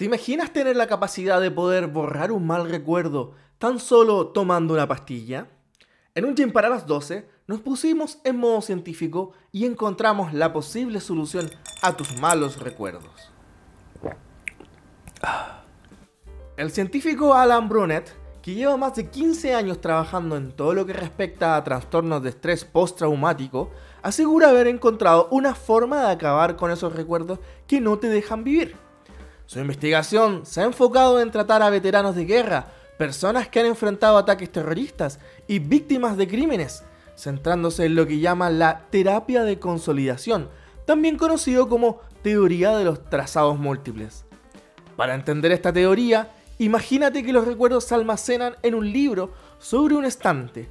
¿Te imaginas tener la capacidad de poder borrar un mal recuerdo tan solo tomando una pastilla? En un gym para las 12 nos pusimos en modo científico y encontramos la posible solución a tus malos recuerdos. El científico Alan Brunet, que lleva más de 15 años trabajando en todo lo que respecta a trastornos de estrés postraumático, asegura haber encontrado una forma de acabar con esos recuerdos que no te dejan vivir. Su investigación se ha enfocado en tratar a veteranos de guerra, personas que han enfrentado ataques terroristas y víctimas de crímenes, centrándose en lo que llama la terapia de consolidación, también conocido como teoría de los trazados múltiples. Para entender esta teoría, imagínate que los recuerdos se almacenan en un libro sobre un estante.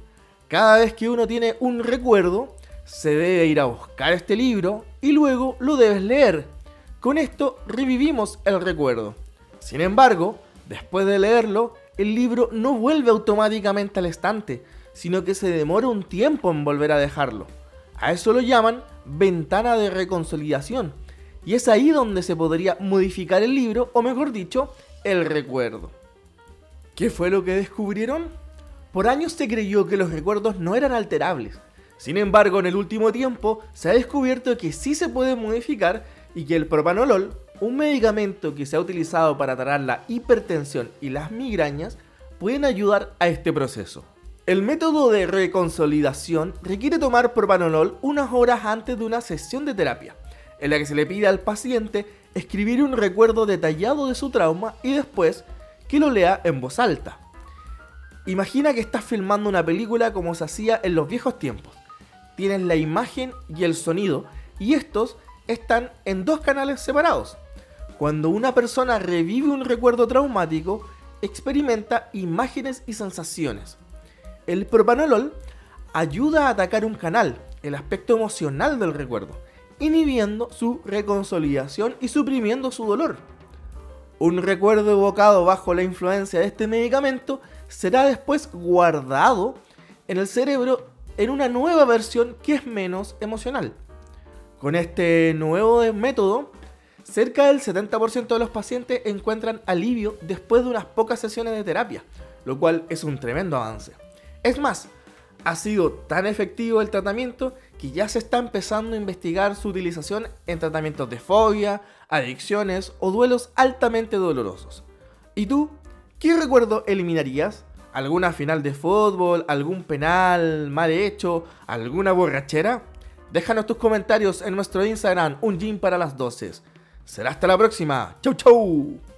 Cada vez que uno tiene un recuerdo, se debe ir a buscar este libro y luego lo debes leer con esto revivimos el recuerdo. Sin embargo, después de leerlo, el libro no vuelve automáticamente al estante, sino que se demora un tiempo en volver a dejarlo. A eso lo llaman ventana de reconsolidación. Y es ahí donde se podría modificar el libro, o mejor dicho, el recuerdo. ¿Qué fue lo que descubrieron? Por años se creyó que los recuerdos no eran alterables. Sin embargo, en el último tiempo se ha descubierto que sí se puede modificar y que el propanolol, un medicamento que se ha utilizado para tratar la hipertensión y las migrañas, pueden ayudar a este proceso. El método de reconsolidación requiere tomar propanolol unas horas antes de una sesión de terapia, en la que se le pide al paciente escribir un recuerdo detallado de su trauma y después que lo lea en voz alta. Imagina que estás filmando una película como se hacía en los viejos tiempos. Tienes la imagen y el sonido y estos están en dos canales separados. Cuando una persona revive un recuerdo traumático, experimenta imágenes y sensaciones. El propanolol ayuda a atacar un canal, el aspecto emocional del recuerdo, inhibiendo su reconsolidación y suprimiendo su dolor. Un recuerdo evocado bajo la influencia de este medicamento será después guardado en el cerebro en una nueva versión que es menos emocional. Con este nuevo método, cerca del 70% de los pacientes encuentran alivio después de unas pocas sesiones de terapia, lo cual es un tremendo avance. Es más, ha sido tan efectivo el tratamiento que ya se está empezando a investigar su utilización en tratamientos de fobia, adicciones o duelos altamente dolorosos. ¿Y tú? ¿Qué recuerdo eliminarías? ¿Alguna final de fútbol? ¿Algún penal mal hecho? ¿Alguna borrachera? Déjanos tus comentarios en nuestro Instagram, un gym para las 12. Será hasta la próxima. Chau chau.